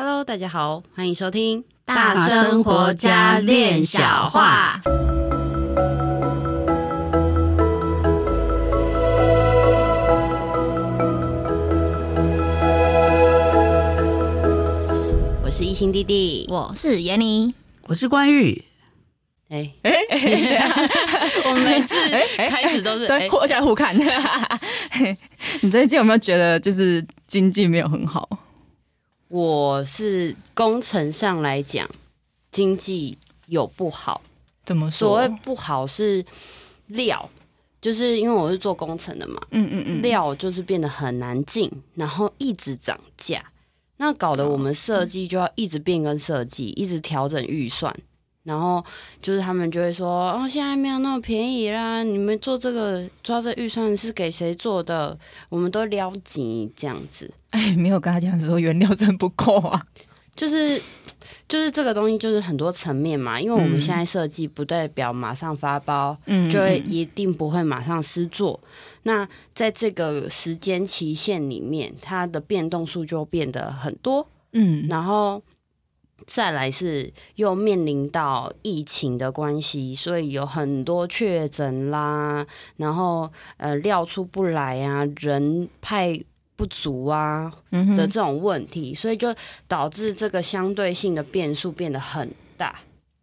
Hello，大家好，欢迎收听大生活家练小话。我是一心弟弟，我是闫妮，我是关玉。哎哎，我们每次开始都是对，互相互看。你最近有没有觉得就是经济没有很好？我是工程上来讲，经济有不好。怎么说？所谓不好是料，就是因为我是做工程的嘛，嗯嗯嗯，料就是变得很难进，然后一直涨价，那搞得我们设计就要一直变更设计，一直调整预算。然后就是他们就会说，哦，现在没有那么便宜啦，你们做这个抓这预算是给谁做的？我们都撩急这样子。哎，没有跟他讲说原料真不够啊，就是就是这个东西就是很多层面嘛，因为我们现在设计不代表马上发包，嗯，就会一定不会马上施作。那在这个时间期限里面，它的变动数就变得很多，嗯，然后。再来是又面临到疫情的关系，所以有很多确诊啦，然后呃料出不来啊，人派不足啊的这种问题，所以就导致这个相对性的变数变得很大。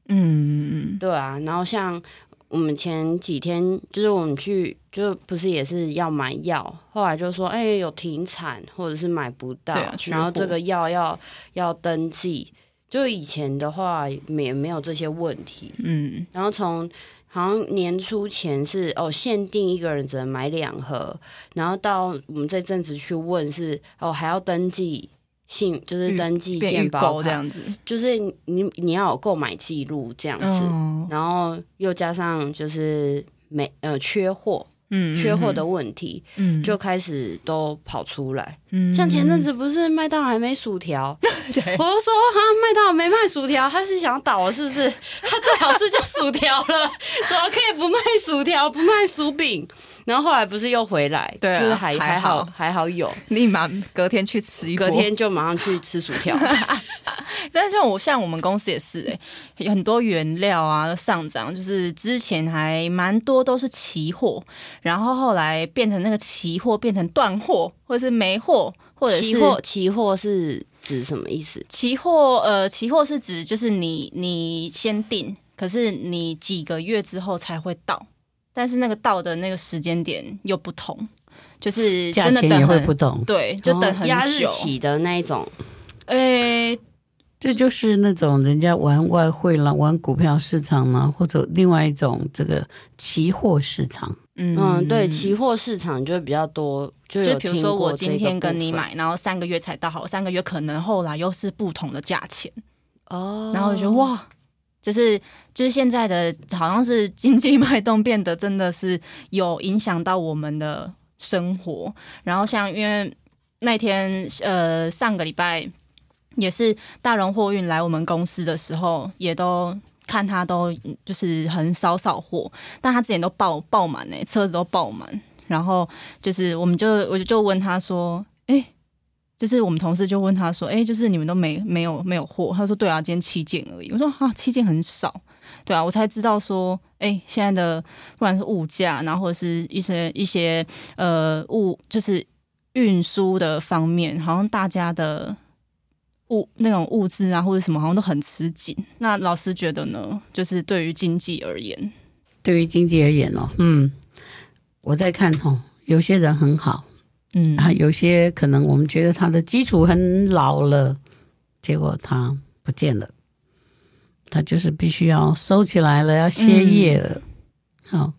嗯嗯，对啊。然后像我们前几天就是我们去，就不是也是要买药，后来就说哎有停产或者是买不到，啊、然后这个药要要登记。就以前的话，也没有这些问题，嗯，然后从好像年初前是哦限定一个人只能买两盒，然后到我们这阵子去问是哦还要登记信，就是登记健保这样子，就是你你要有购买记录这样子，哦、然后又加上就是没呃缺货。嗯，缺货的问题，嗯，就开始都跑出来。嗯，像前阵子不是麦当劳还没薯条，我就说哈，麦当劳没卖薯条，他是想倒了是不是？他最好是就薯条了，怎么可以不卖薯条，不卖薯饼？然后后来不是又回来，对、啊，就是还还好还好，有，立马隔天去吃一，隔天就马上去吃薯条。但是像我像我们公司也是哎、欸，很多原料啊都上涨，就是之前还蛮多都是期货，然后后来变成那个期货变成断货，或者是没货，或者是期货期货是指什么意思？期货呃，期货是指就是你你先订，可是你几个月之后才会到。但是那个到的那个时间点又不同，就是真的等价钱也会不同，对，就等很久。压日期的那一种，诶、欸，这就是那种人家玩外汇啦，玩股票市场啦，或者另外一种这个期货市场。嗯嗯，对，期货市场就会比较多，就就比如说我今天跟你买，然后三个月才到好，三个月可能后来又是不同的价钱哦，然后我觉得哇。就是就是现在的好像是经济脉动变得真的是有影响到我们的生活，然后像因为那天呃上个礼拜也是大荣货运来我们公司的时候，也都看他都就是很少少货，但他之前都爆爆满呢，车子都爆满，然后就是我们就我就就问他说，哎、就是我们同事就问他说：“哎、就是你们都没没有没有货？”他说：“对啊，今天七件而已。”我说：“啊，七件很少，对啊。”我才知道说：“哎、现在的不管是物价，然后或者是一些一些呃物，就是运输的方面，好像大家的物那种物资啊，或者什么，好像都很吃紧。那老师觉得呢？就是对于经济而言，对于经济而言哦，嗯，我在看哦，有些人很好。嗯，啊，有些可能我们觉得他的基础很老了，结果他不见了，他就是必须要收起来了，要歇业了。好、嗯哦，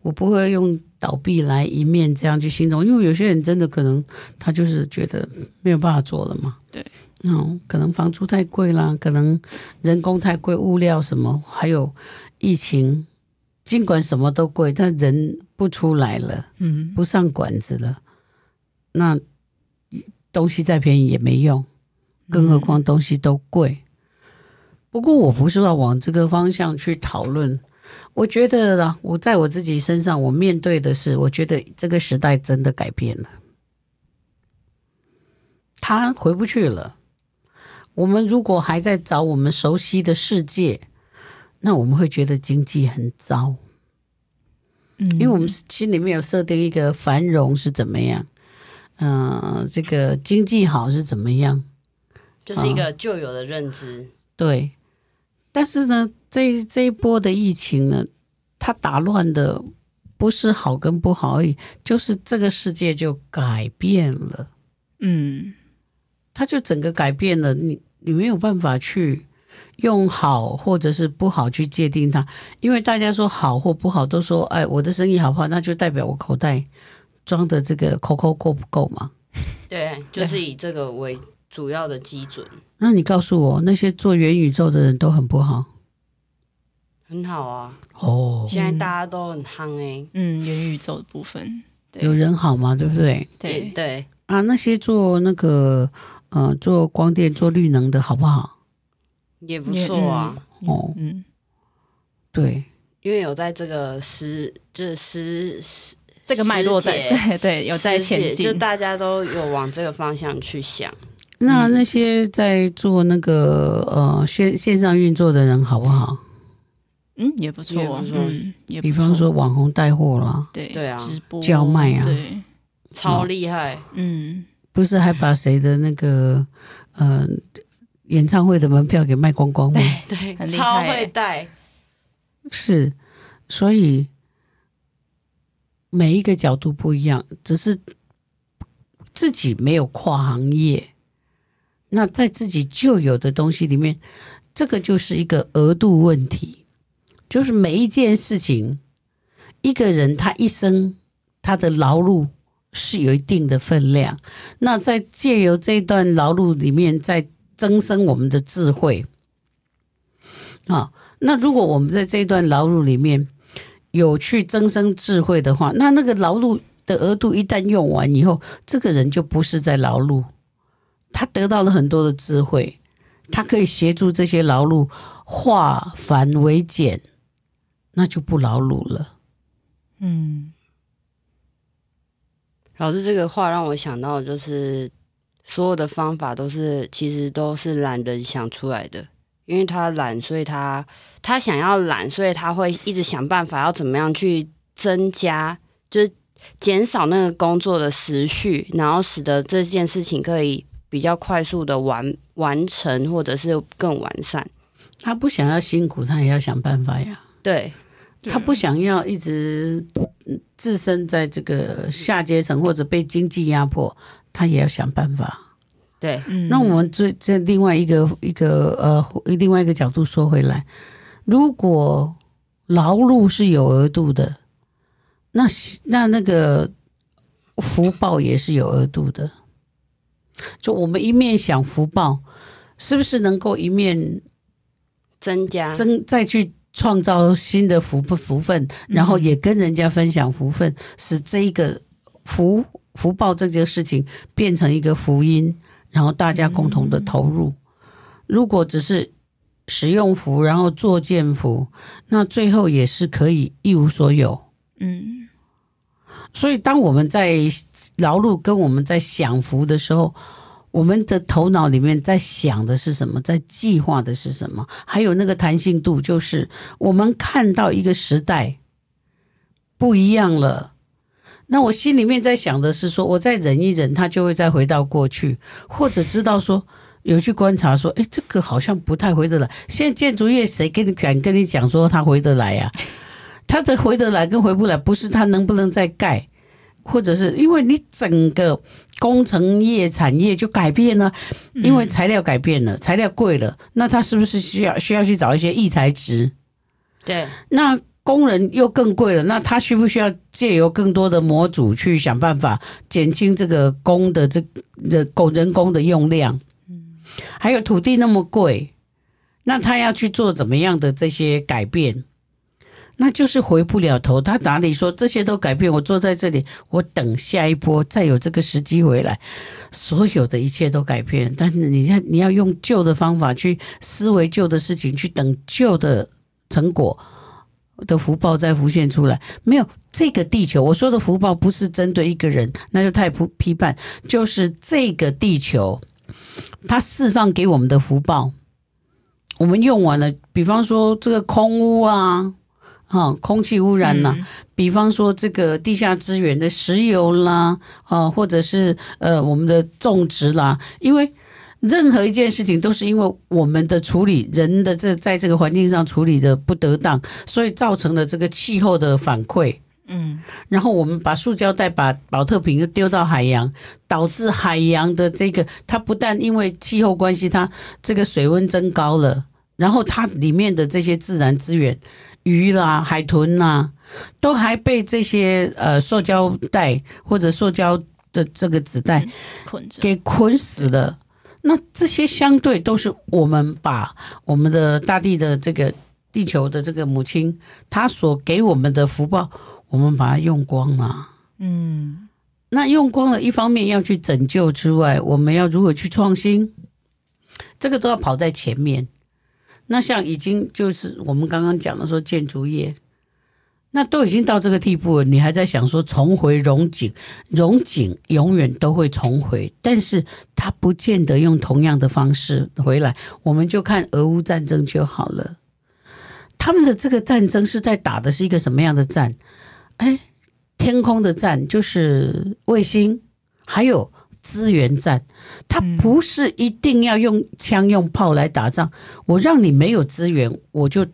我不会用倒闭来一面这样去形容，因为有些人真的可能他就是觉得没有办法做了嘛。对，哦，可能房租太贵啦，可能人工太贵，物料什么，还有疫情，尽管什么都贵，但人不出来了，嗯，不上馆子了。那东西再便宜也没用，更何况东西都贵。嗯、不过我不是要往这个方向去讨论。我觉得啦，我在我自己身上，我面对的是，我觉得这个时代真的改变了，他回不去了。我们如果还在找我们熟悉的世界，那我们会觉得经济很糟。嗯，因为我们心里面有设定一个繁荣是怎么样，嗯、呃，这个经济好是怎么样，就是一个旧有的认知。嗯、对，但是呢，这这一波的疫情呢，它打乱的不是好跟不好而已，就是这个世界就改变了。嗯，它就整个改变了，你你没有办法去。用好或者是不好去界定它，因为大家说好或不好，都说哎，我的生意好不好，那就代表我口袋装的这个扣扣够不够嘛？对，就是以这个为主要的基准。那你告诉我，那些做元宇宙的人都很不好？很好啊！哦，现在大家都很夯哎，嗯，元宇宙的部分有人好吗？对不对？对对啊，那些做那个呃做光电、做绿能的好不好？也不错啊，哦，嗯，对，因为有在这个时，就是时时这个脉络在，在 对，有在前进，就大家都有往这个方向去想。那那些在做那个呃线线上运作的人好不好？嗯，也不错，嗯，也比方说网红带货啦，对对啊，直播叫卖啊，对，超厉害，嗯，不是还把谁的那个呃。演唱会的门票给卖光光吗？对，对，超会带。是，所以每一个角度不一样，只是自己没有跨行业。那在自己旧有的东西里面，这个就是一个额度问题。就是每一件事情，一个人他一生他的劳碌是有一定的分量。那在借由这段劳碌里面，在增生我们的智慧啊！那如果我们在这一段劳碌里面有去增生智慧的话，那那个劳碌的额度一旦用完以后，这个人就不是在劳碌，他得到了很多的智慧，他可以协助这些劳碌化繁为简，那就不劳碌了。嗯，老师这个话让我想到就是。所有的方法都是，其实都是懒人想出来的。因为他懒，所以他他想要懒，所以他会一直想办法要怎么样去增加，就是减少那个工作的时序，然后使得这件事情可以比较快速的完完成，或者是更完善。他不想要辛苦，他也要想办法呀。对，他不想要一直置身在这个下阶层，或者被经济压迫。他也要想办法，对。那我们这这另外一个一个呃，另外一个角度说回来，如果劳碌是有额度的，那那那个福报也是有额度的。就我们一面想福报，是不是能够一面增加增再去创造新的福福分，然后也跟人家分享福分，使这一个福。福报这件事情变成一个福音，然后大家共同的投入。如果只是使用福，然后作贱福，那最后也是可以一无所有。嗯，所以当我们在劳碌跟我们在享福的时候，我们的头脑里面在想的是什么？在计划的是什么？还有那个弹性度，就是我们看到一个时代不一样了。那我心里面在想的是说，我再忍一忍，他就会再回到过去，或者知道说有去观察说，哎，这个好像不太回得来。现在建筑业谁跟你敢跟你讲说他回得来呀？他的回得来跟回不来，不是他能不能再盖，或者是因为你整个工程业产业就改变了，因为材料改变了，材料贵了，那他是不是需要需要去找一些异材质？对，那。工人又更贵了，那他需不需要借由更多的模组去想办法减轻这个工的这这工人工的用量？嗯，还有土地那么贵，那他要去做怎么样的这些改变？那就是回不了头。他哪里说这些都改变？我坐在这里，我等下一波再有这个时机回来，所有的一切都改变。但是你要你要用旧的方法去思维旧的事情，去等旧的成果。的福报再浮现出来，没有这个地球。我说的福报不是针对一个人，那就太不批判。就是这个地球，它释放给我们的福报，我们用完了，比方说这个空屋啊，啊，空气污染呐、啊，嗯、比方说这个地下资源的石油啦，啊，或者是呃我们的种植啦，因为任何一件事情都是因为我们的处理，人的这在这个环境上处理的不得当，所以造成了这个气候的反馈。嗯，然后我们把塑胶袋、把保特瓶丢到海洋，导致海洋的这个它不但因为气候关系，它这个水温增高了，然后它里面的这些自然资源，鱼啦、海豚呐，都还被这些呃塑胶袋或者塑胶的这个纸袋捆着给捆死了。那这些相对都是我们把我们的大地的这个地球的这个母亲，她所给我们的福报。我们把它用光了，嗯，那用光了，一方面要去拯救之外，我们要如何去创新？这个都要跑在前面。那像已经就是我们刚刚讲的说建筑业，那都已经到这个地步了，你还在想说重回荣景？荣景永远都会重回，但是它不见得用同样的方式回来。我们就看俄乌战争就好了，他们的这个战争是在打的是一个什么样的战？哎，天空的战就是卫星，还有资源战。它不是一定要用枪用炮来打仗。我让你没有资源，我就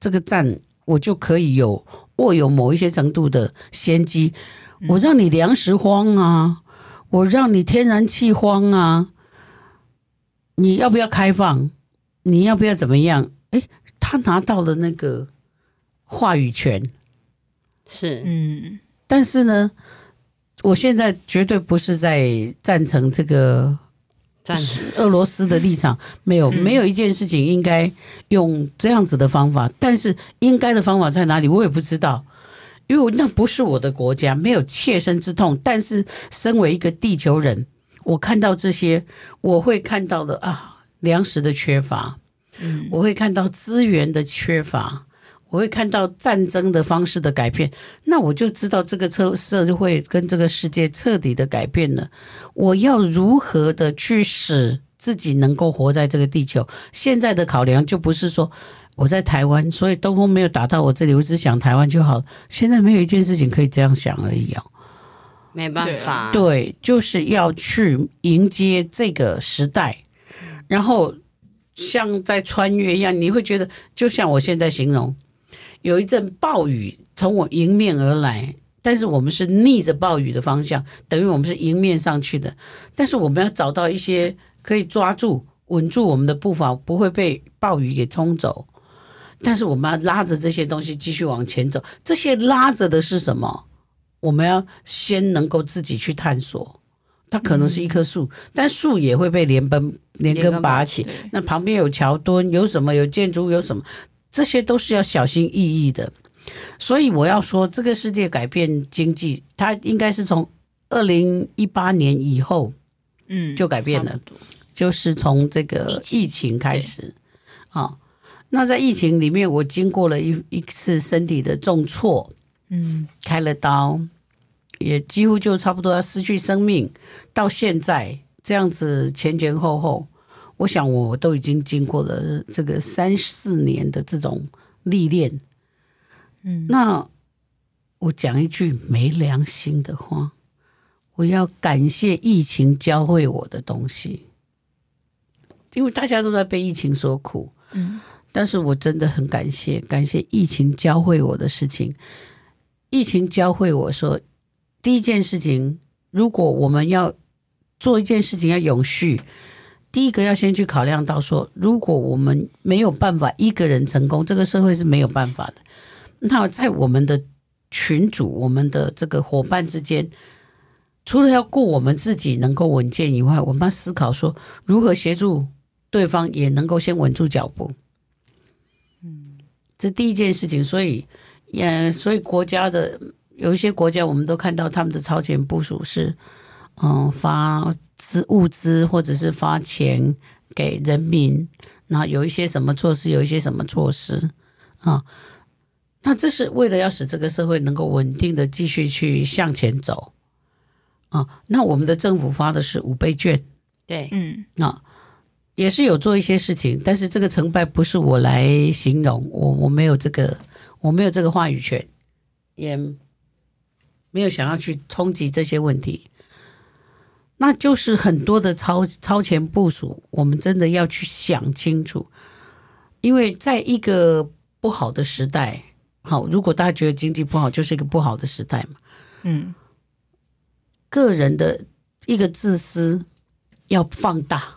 这个战我就可以有握有某一些程度的先机。我让你粮食荒啊，我让你天然气荒啊。你要不要开放？你要不要怎么样？诶，他拿到了那个话语权。是，嗯，但是呢，我现在绝对不是在赞成这个战俄罗斯的立场，没有，没有一件事情应该用这样子的方法，但是应该的方法在哪里，我也不知道，因为那不是我的国家，没有切身之痛。但是身为一个地球人，我看到这些，我会看到的啊，粮食的缺乏，嗯，我会看到资源的缺乏。我会看到战争的方式的改变，那我就知道这个社社会跟这个世界彻底的改变了。我要如何的去使自己能够活在这个地球？现在的考量就不是说我在台湾，所以东风没有打到我这里，我只想台湾就好。现在没有一件事情可以这样想而已啊，没办法，对，就是要去迎接这个时代，然后像在穿越一样，你会觉得就像我现在形容。有一阵暴雨从我迎面而来，但是我们是逆着暴雨的方向，等于我们是迎面上去的。但是我们要找到一些可以抓住、稳住我们的步伐，不会被暴雨给冲走。但是我们要拉着这些东西继续往前走。这些拉着的是什么？我们要先能够自己去探索。它可能是一棵树，但树也会被连根连根拔起。那旁边有桥墩，有什么？有建筑，有什么？这些都是要小心翼翼的，所以我要说，这个世界改变经济，它应该是从二零一八年以后，嗯，就改变了，就是从这个疫情开始，啊，那在疫情里面，我经过了一一次身体的重挫，嗯，开了刀，也几乎就差不多要失去生命，到现在这样子前前后后。我想，我都已经经过了这个三四年的这种历练，嗯，那我讲一句没良心的话，我要感谢疫情教会我的东西，因为大家都在被疫情所苦，嗯，但是我真的很感谢，感谢疫情教会我的事情。疫情教会我说，第一件事情，如果我们要做一件事情要永续。第一个要先去考量到说，如果我们没有办法一个人成功，这个社会是没有办法的。那在我们的群组、我们的这个伙伴之间，除了要顾我们自己能够稳健以外，我们要思考说如何协助对方也能够先稳住脚步。嗯，这第一件事情。所以，也所以国家的有一些国家，我们都看到他们的超前部署是。嗯，发资物资或者是发钱给人民，那有一些什么措施，有一些什么措施啊？那这是为了要使这个社会能够稳定的继续去向前走啊。那我们的政府发的是五倍券对，嗯，啊，也是有做一些事情，但是这个成败不是我来形容，我我没有这个，我没有这个话语权，也没有想要去冲击这些问题。那就是很多的超超前部署，我们真的要去想清楚，因为在一个不好的时代，好，如果大家觉得经济不好，就是一个不好的时代嘛，嗯，个人的一个自私要放大，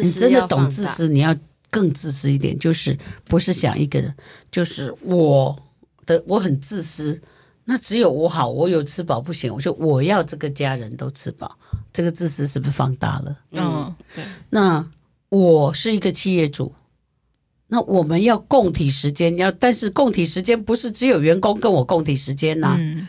你真的懂自私，你要更自私一点，就是不是想一个人，就是我的我很自私。那只有我好，我有吃饱不行，我说我要这个家人都吃饱，这个自私是不是放大了？嗯，对。那我是一个企业主，那我们要共体时间，要但是共体时间不是只有员工跟我共体时间呐、啊。嗯。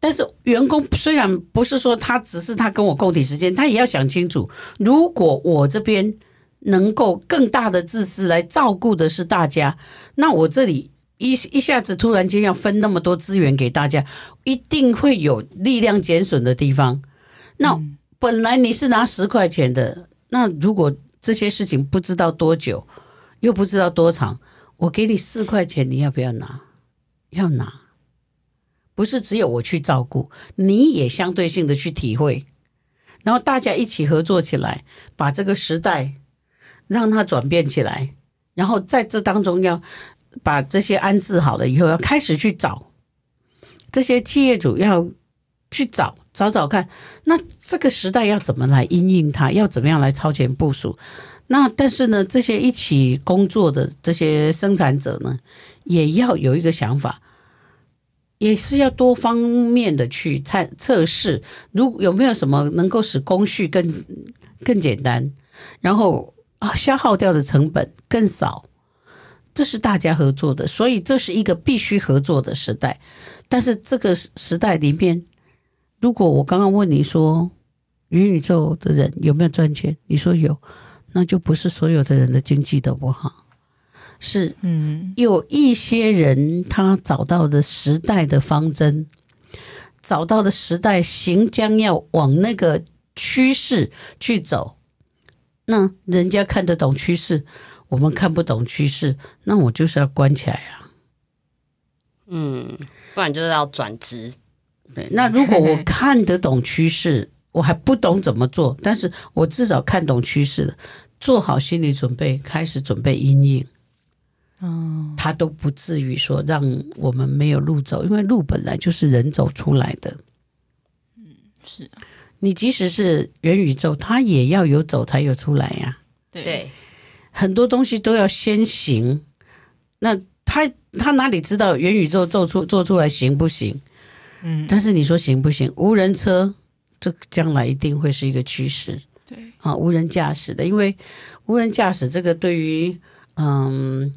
但是员工虽然不是说他只是他跟我共体时间，他也要想清楚，如果我这边能够更大的自私来照顾的是大家，那我这里。一一下子突然间要分那么多资源给大家，一定会有力量减损的地方。那本来你是拿十块钱的，那如果这些事情不知道多久，又不知道多长，我给你四块钱，你要不要拿？要拿，不是只有我去照顾，你也相对性的去体会，然后大家一起合作起来，把这个时代让它转变起来，然后在这当中要。把这些安置好了以后，要开始去找这些企业主，要去找找找看，那这个时代要怎么来因应它，要怎么样来超前部署？那但是呢，这些一起工作的这些生产者呢，也要有一个想法，也是要多方面的去测测试，如有没有什么能够使工序更更简单，然后啊消耗掉的成本更少。这是大家合作的，所以这是一个必须合作的时代。但是这个时代里面，如果我刚刚问你说，元宇宙的人有没有赚钱？你说有，那就不是所有的人的经济都不好，是嗯，有一些人他找到的时代的方针，找到的时代行将要往那个趋势去走，那人家看得懂趋势。我们看不懂趋势，那我就是要关起来啊。嗯，不然就是要转职。对，那如果我看得懂趋势，我还不懂怎么做，但是我至少看懂趋势了，做好心理准备，开始准备阴影。哦，他都不至于说让我们没有路走，因为路本来就是人走出来的。嗯，是啊。你即使是元宇宙，它也要有走才有出来呀。对。很多东西都要先行，那他他哪里知道元宇宙做出做出来行不行？嗯，但是你说行不行？无人车这将来一定会是一个趋势，对啊，无人驾驶的，因为无人驾驶这个对于嗯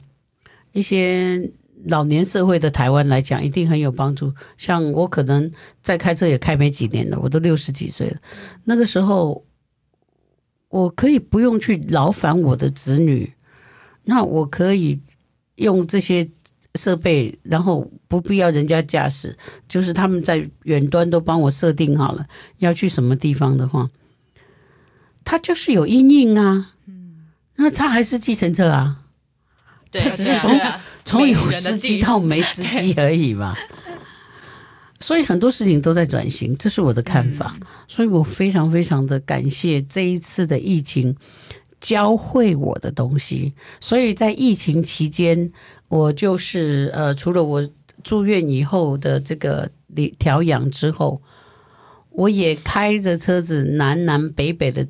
一些老年社会的台湾来讲，一定很有帮助。像我可能在开车也开没几年了，我都六十几岁了，那个时候。我可以不用去劳烦我的子女，那我可以用这些设备，然后不必要人家驾驶，就是他们在远端都帮我设定好了要去什么地方的话，他就是有阴影啊，嗯，那他还是计程车啊，对，他只是从从有司机到没司机而已嘛。所以很多事情都在转型，这是我的看法。所以我非常非常的感谢这一次的疫情教会我的东西。所以在疫情期间，我就是呃，除了我住院以后的这个调养之后，我也开着车子南南北北的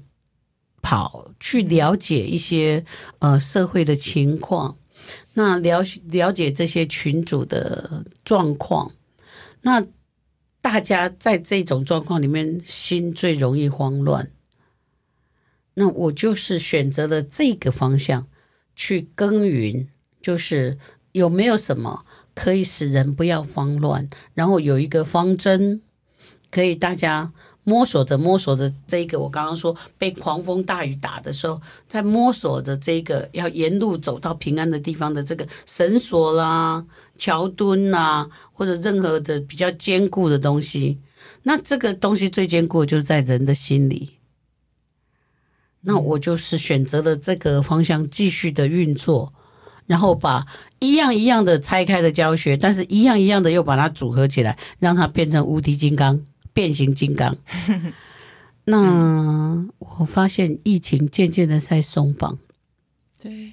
跑，去了解一些呃社会的情况，那了了解这些群组的状况，那。大家在这种状况里面，心最容易慌乱。那我就是选择了这个方向去耕耘，就是有没有什么可以使人不要慌乱，然后有一个方针，可以大家。摸索着摸索着，这个我刚刚说被狂风大雨打的时候，在摸索着这个要沿路走到平安的地方的这个绳索啦、桥墩呐，或者任何的比较坚固的东西，那这个东西最坚固就是在人的心里。那我就是选择了这个方向继续的运作，然后把一样一样的拆开的教学，但是一样一样的又把它组合起来，让它变成无敌金刚、变形金刚。那我发现疫情渐渐的在松绑，对，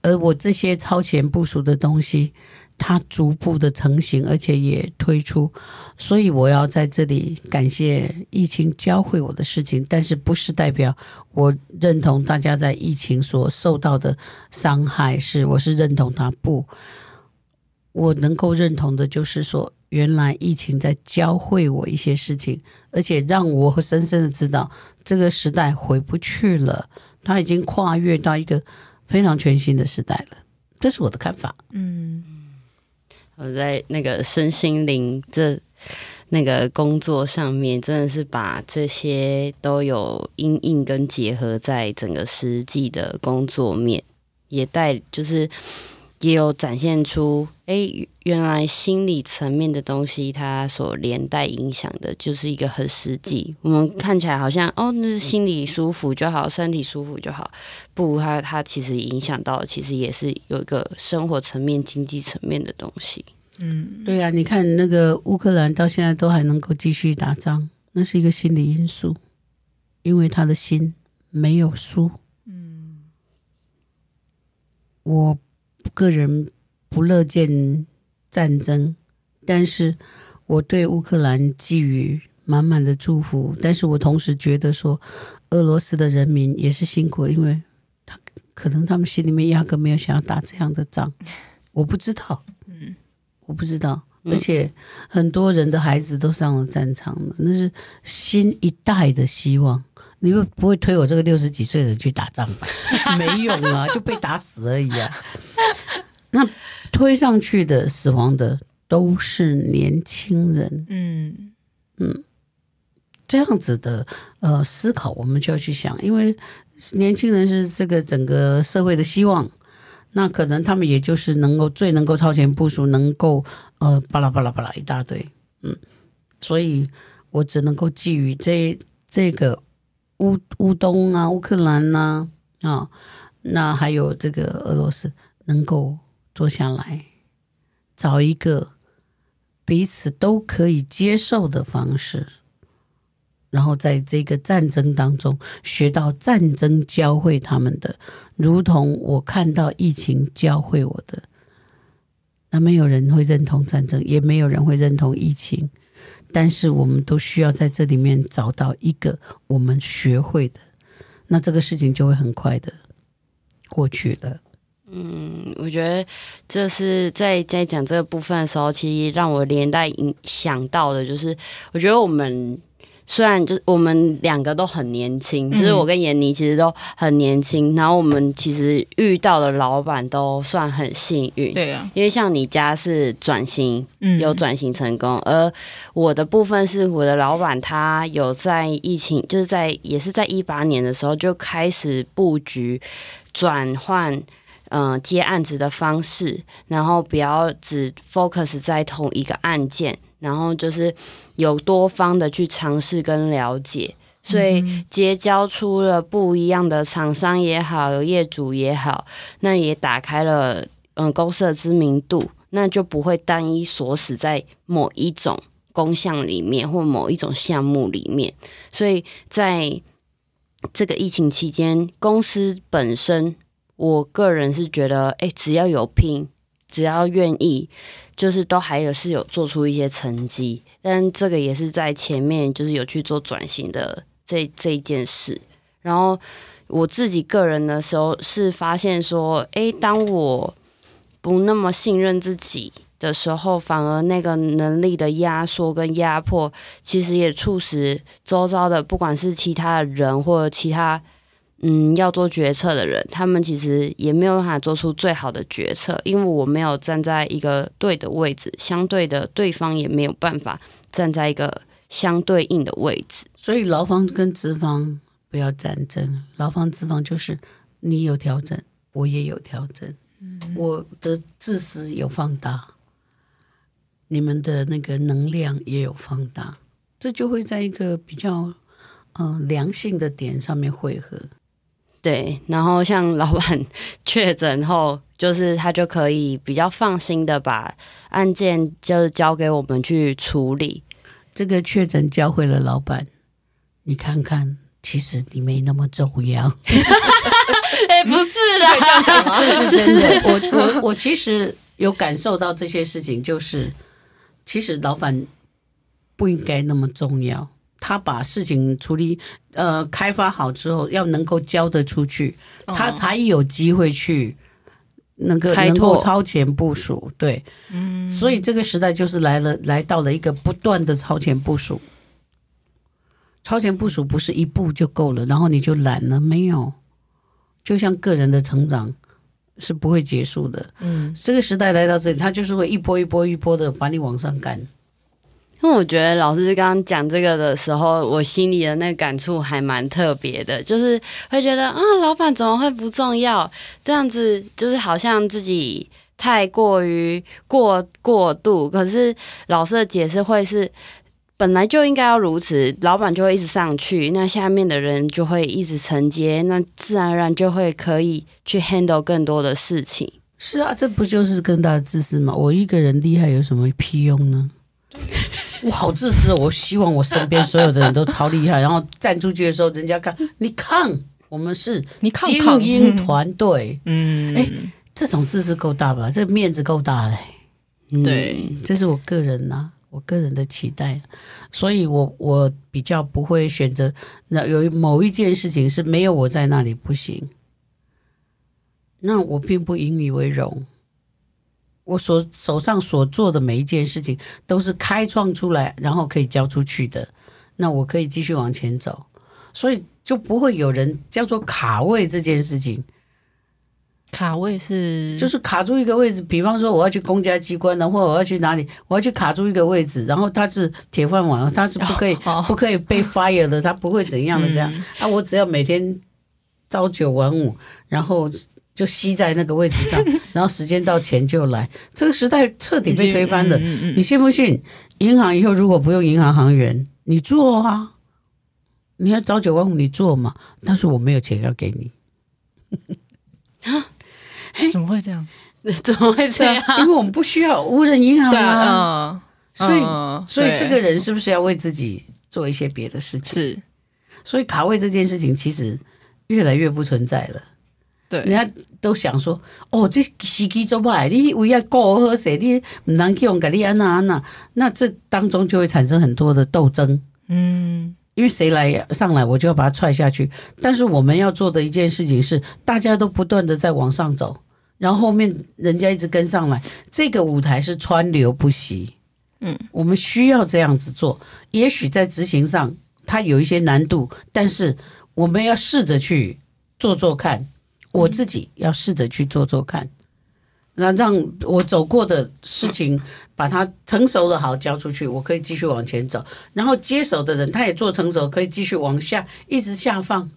而我这些超前部署的东西。它逐步的成型，而且也推出，所以我要在这里感谢疫情教会我的事情，但是不是代表我认同大家在疫情所受到的伤害，是我是认同它。不，我能够认同的就是说，原来疫情在教会我一些事情，而且让我深深的知道这个时代回不去了，它已经跨越到一个非常全新的时代了，这是我的看法。嗯。我在那个身心灵这那个工作上面，真的是把这些都有因应跟结合在整个实际的工作面，也带就是也有展现出，哎，原来心理层面的东西，它所连带影响的，就是一个很实际。我们看起来好像哦，那是心理舒服就好，身体舒服就好，不，它它其实影响到，其实也是有一个生活层面、经济层面的东西。嗯，对呀、啊，你看那个乌克兰到现在都还能够继续打仗，那是一个心理因素，因为他的心没有输。嗯，我个人不乐见战争，但是我对乌克兰寄予满满的祝福。但是我同时觉得说，俄罗斯的人民也是辛苦，因为他可能他们心里面压根没有想要打这样的仗，我不知道。嗯我不知道，而且很多人的孩子都上了战场了，那是新一代的希望。你们不会推我这个六十几岁的人去打仗吧？没用啊，就被打死而已啊。那推上去的死亡的都是年轻人，嗯嗯，这样子的呃思考，我们就要去想，因为年轻人是这个整个社会的希望。那可能他们也就是能够最能够超前部署，能够呃巴拉巴拉巴拉一大堆，嗯，所以我只能够基于这这个乌乌东啊、乌克兰呐啊、那还有这个俄罗斯，能够坐下来找一个彼此都可以接受的方式。然后在这个战争当中学到战争教会他们的，如同我看到疫情教会我的。那没有人会认同战争，也没有人会认同疫情，但是我们都需要在这里面找到一个我们学会的，那这个事情就会很快的过去了。嗯，我觉得这是在在讲这个部分的时候，其实让我连带影响到的，就是我觉得我们。虽然就是我们两个都很年轻，就是我跟闫妮其实都很年轻，然后我们其实遇到的老板都算很幸运，对啊，因为像你家是转型，嗯。有转型成功，而我的部分是我的老板他有在疫情，就是在也是在一八年的时候就开始布局转换，嗯、呃，接案子的方式，然后不要只 focus 在同一个案件。然后就是有多方的去尝试跟了解，所以结交出了不一样的厂商也好，有业主也好，那也打开了嗯公司的知名度，那就不会单一锁死在某一种工项里面或某一种项目里面。所以在这个疫情期间，公司本身，我个人是觉得，哎，只要有拼，只要愿意。就是都还有是有做出一些成绩，但这个也是在前面就是有去做转型的这这一件事。然后我自己个人的时候是发现说，诶，当我不那么信任自己的时候，反而那个能力的压缩跟压迫，其实也促使周遭的不管是其他的人或者其他。嗯，要做决策的人，他们其实也没有办法做出最好的决策，因为我没有站在一个对的位置，相对的，对方也没有办法站在一个相对应的位置。所以，劳方跟资方不要战争，劳方资方就是你有调整，我也有调整，嗯，我的自私有放大，你们的那个能量也有放大。这就会在一个比较嗯、呃、良性的点上面汇合。对，然后像老板 确诊后，就是他就可以比较放心的把案件就交给我们去处理。这个确诊教会了老板，你看看，其实你没那么重要。哎，不是的，这是真的。我我我其实有感受到这些事情，就是其实老板不应该那么重要。他把事情处理呃开发好之后，要能够交得出去，他才有机会去那个能够超前部署。对，嗯，所以这个时代就是来了，来到了一个不断的超前部署。超前部署不是一步就够了，然后你就懒了，没有。就像个人的成长是不会结束的，嗯，这个时代来到这里，他就是会一波一波一波的把你往上干。因为我觉得老师刚刚讲这个的时候，我心里的那个感触还蛮特别的，就是会觉得啊，老板怎么会不重要？这样子就是好像自己太过于过过度。可是老师的解释会是，本来就应该要如此，老板就会一直上去，那下面的人就会一直承接，那自然而然就会可以去 handle 更多的事情。是啊，这不就是更大的自私吗？我一个人厉害有什么屁用呢？我好自私，我希望我身边所有的人都超厉害，然后站出去的时候，人家看你看，我们是精英团队。嗯，哎，这种自私够大吧？这面子够大嘞。对，这是我个人呐、啊，我个人的期待。所以我我比较不会选择那有某一件事情是没有我在那里不行，那我并不引以为荣。我所手上所做的每一件事情都是开创出来，然后可以交出去的，那我可以继续往前走，所以就不会有人叫做卡位这件事情。卡位是就是卡住一个位置，比方说我要去公家机关，然后我要去哪里，我要去卡住一个位置，然后他是铁饭碗，他是不可以不可以被 fire 的，他不会怎样的这样。啊，我只要每天朝九晚五，然后。就吸在那个位置上，然后时间到钱就来。这个时代彻底被推翻了，你信不信？银行以后如果不用银行行员，你做啊，你要朝九晚五你做嘛，但是我没有钱要给你。啊？怎么会这样？怎么会这样？因为我们不需要无人银行啊，所以所以这个人是不是要为自己做一些别的事情？是，所以卡位这件事情其实越来越不存在了。对，人家都想说，哦，这时机做不来，你为要过好势，你唔能去用给你安那安那，那这当中就会产生很多的斗争。嗯，因为谁来上来，我就要把他踹下去。但是我们要做的一件事情是，大家都不断的在往上走，然后后面人家一直跟上来，这个舞台是川流不息。嗯，我们需要这样子做。也许在执行上它有一些难度，但是我们要试着去做做看。我自己要试着去做做看，那让我走过的事情，把它成熟的好交出去，我可以继续往前走。然后接手的人，他也做成熟，可以继续往下一直下放。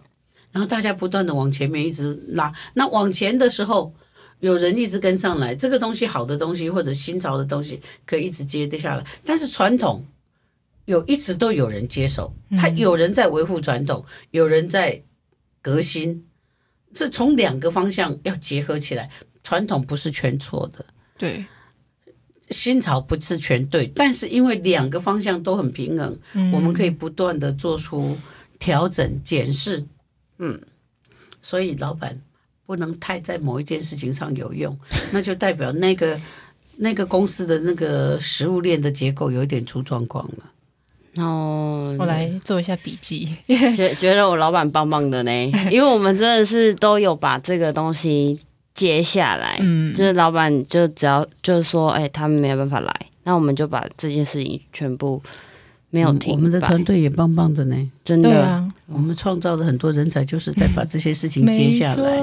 然后大家不断的往前面一直拉。那往前的时候，有人一直跟上来，这个东西好的东西或者新潮的东西，可以一直接得下来。但是传统有一直都有人接手，他有人在维护传统，有人在革新。是从两个方向要结合起来，传统不是全错的，对，新潮不是全对，但是因为两个方向都很平衡，嗯，我们可以不断的做出调整、检视，嗯，所以老板不能太在某一件事情上有用，那就代表那个那个公司的那个食物链的结构有一点出状况了。哦，我来做一下笔记，觉觉得我老板棒棒的呢，因为我们真的是都有把这个东西接下来，嗯，就是老板就只要就是说，哎、欸，他们没有办法来，那我们就把这件事情全部没有停、嗯。我们的团队也棒棒的呢，真的，啊、我们创造了很多人才，就是在把这些事情 接下来。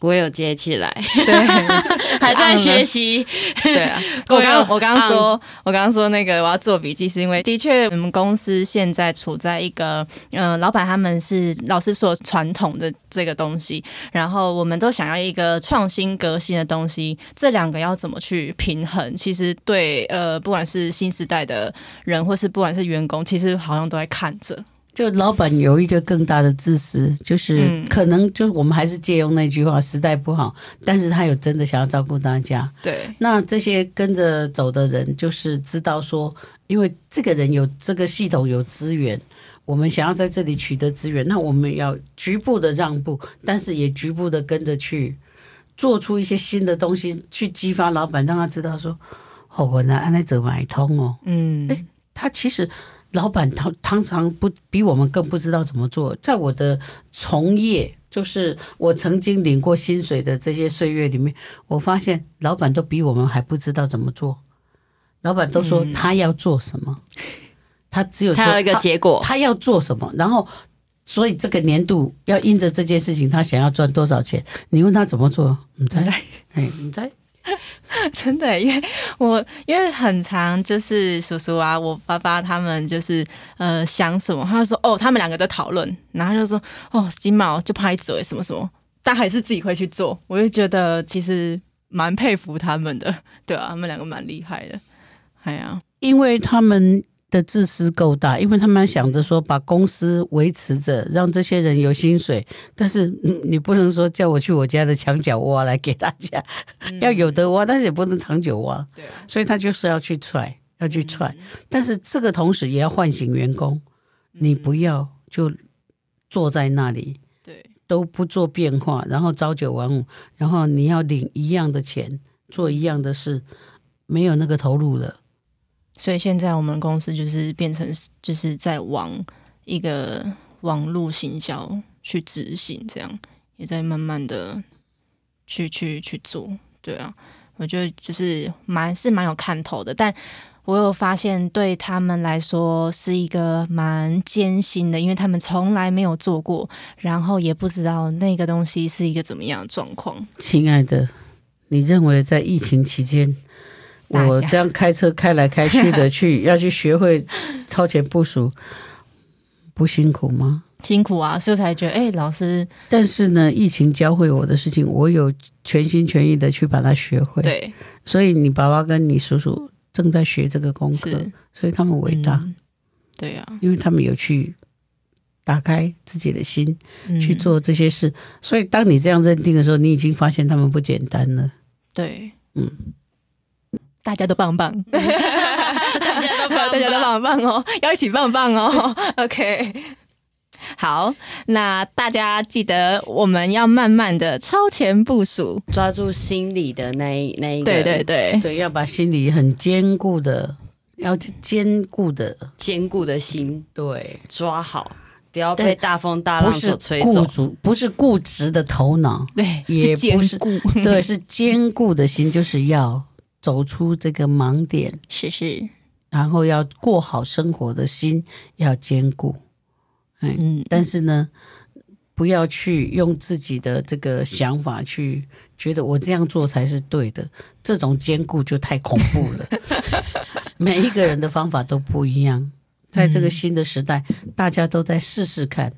我有接起来，对，还在学习。对啊，我刚我刚刚说，我刚刚说那个我要做笔记，是因为的确我们公司现在处在一个，嗯、呃，老板他们是老师说传统的这个东西，然后我们都想要一个创新革新的东西，这两个要怎么去平衡？其实对，呃，不管是新时代的人，或是不管是员工，其实好像都在看着。就老板有一个更大的自私，就是可能就是我们还是借用那句话，时代不好，但是他有真的想要照顾大家。对，那这些跟着走的人，就是知道说，因为这个人有这个系统有资源，我们想要在这里取得资源，那我们要局部的让步，但是也局部的跟着去做出一些新的东西，去激发老板，让他知道说，哦，我来按来走买通哦，嗯，诶，他其实。老板他常常不比我们更不知道怎么做。在我的从业，就是我曾经领过薪水的这些岁月里面，我发现老板都比我们还不知道怎么做。老板都说他要做什么，嗯、他只有说他要一个结果他，他要做什么，然后所以这个年度要因着这件事情，他想要赚多少钱？你问他怎么做？你在？哎，你在？真的，因为我因为很常就是叔叔啊，我爸爸他们就是呃想什么，他就说哦，他们两个在讨论，然后就说哦，金毛就拍嘴什么什么，但还是自己会去做，我就觉得其实蛮佩服他们的，对啊，他们两个蛮厉害的，哎呀，因为他们。的自私够大，因为他们想着说把公司维持着，让这些人有薪水。但是你不能说叫我去我家的墙角挖来给大家，嗯、要有的挖，但是也不能长久挖。对、啊，所以他就是要去踹，要去踹。嗯、但是这个同时也要唤醒员工，嗯、你不要就坐在那里，对，都不做变化，然后朝九晚五，然后你要领一样的钱，做一样的事，没有那个投入的。所以现在我们公司就是变成就是在往一个网络行销去执行，这样也在慢慢的去去去做。对啊，我觉得就是蛮是蛮有看头的，但我有发现对他们来说是一个蛮艰辛的，因为他们从来没有做过，然后也不知道那个东西是一个怎么样的状况。亲爱的，你认为在疫情期间？我这样开车开来开去的 去要去学会超前部署，不辛苦吗？辛苦啊，所以才觉得哎、欸，老师。但是呢，疫情教会我的事情，我有全心全意的去把它学会。对，所以你爸爸跟你叔叔正在学这个功课，所以他们伟大。嗯、对呀、啊，因为他们有去打开自己的心、嗯、去做这些事，所以当你这样认定的时候，你已经发现他们不简单了。对，嗯。大家都棒棒，大家都棒，大家都棒棒哦，要一起棒棒哦。OK，好，那大家记得我们要慢慢的超前部署，抓住心里的那一那一个，对对对。对，要把心里很坚固的，要坚固的坚固的心，对，抓好，不要被大风大浪所吹走。不是固执，不是固执的头脑，对，也不是固，对，是坚固的心，就是要。走出这个盲点，是是，然后要过好生活的心要坚固，嗯，但是呢，不要去用自己的这个想法去觉得我这样做才是对的，这种坚固就太恐怖了。每一个人的方法都不一样，在这个新的时代，嗯、大家都在试试看，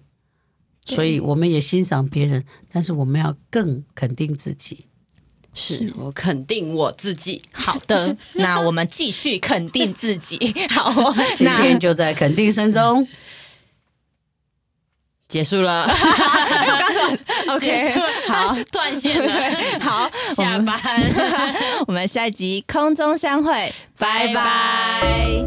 所以我们也欣赏别人，但是我们要更肯定自己。是我肯定我自己。好的，那我们继续肯定自己。好，今天就在肯定声中结束了。OK，好，断线了。好，下班。我们下一集空中相会，拜拜。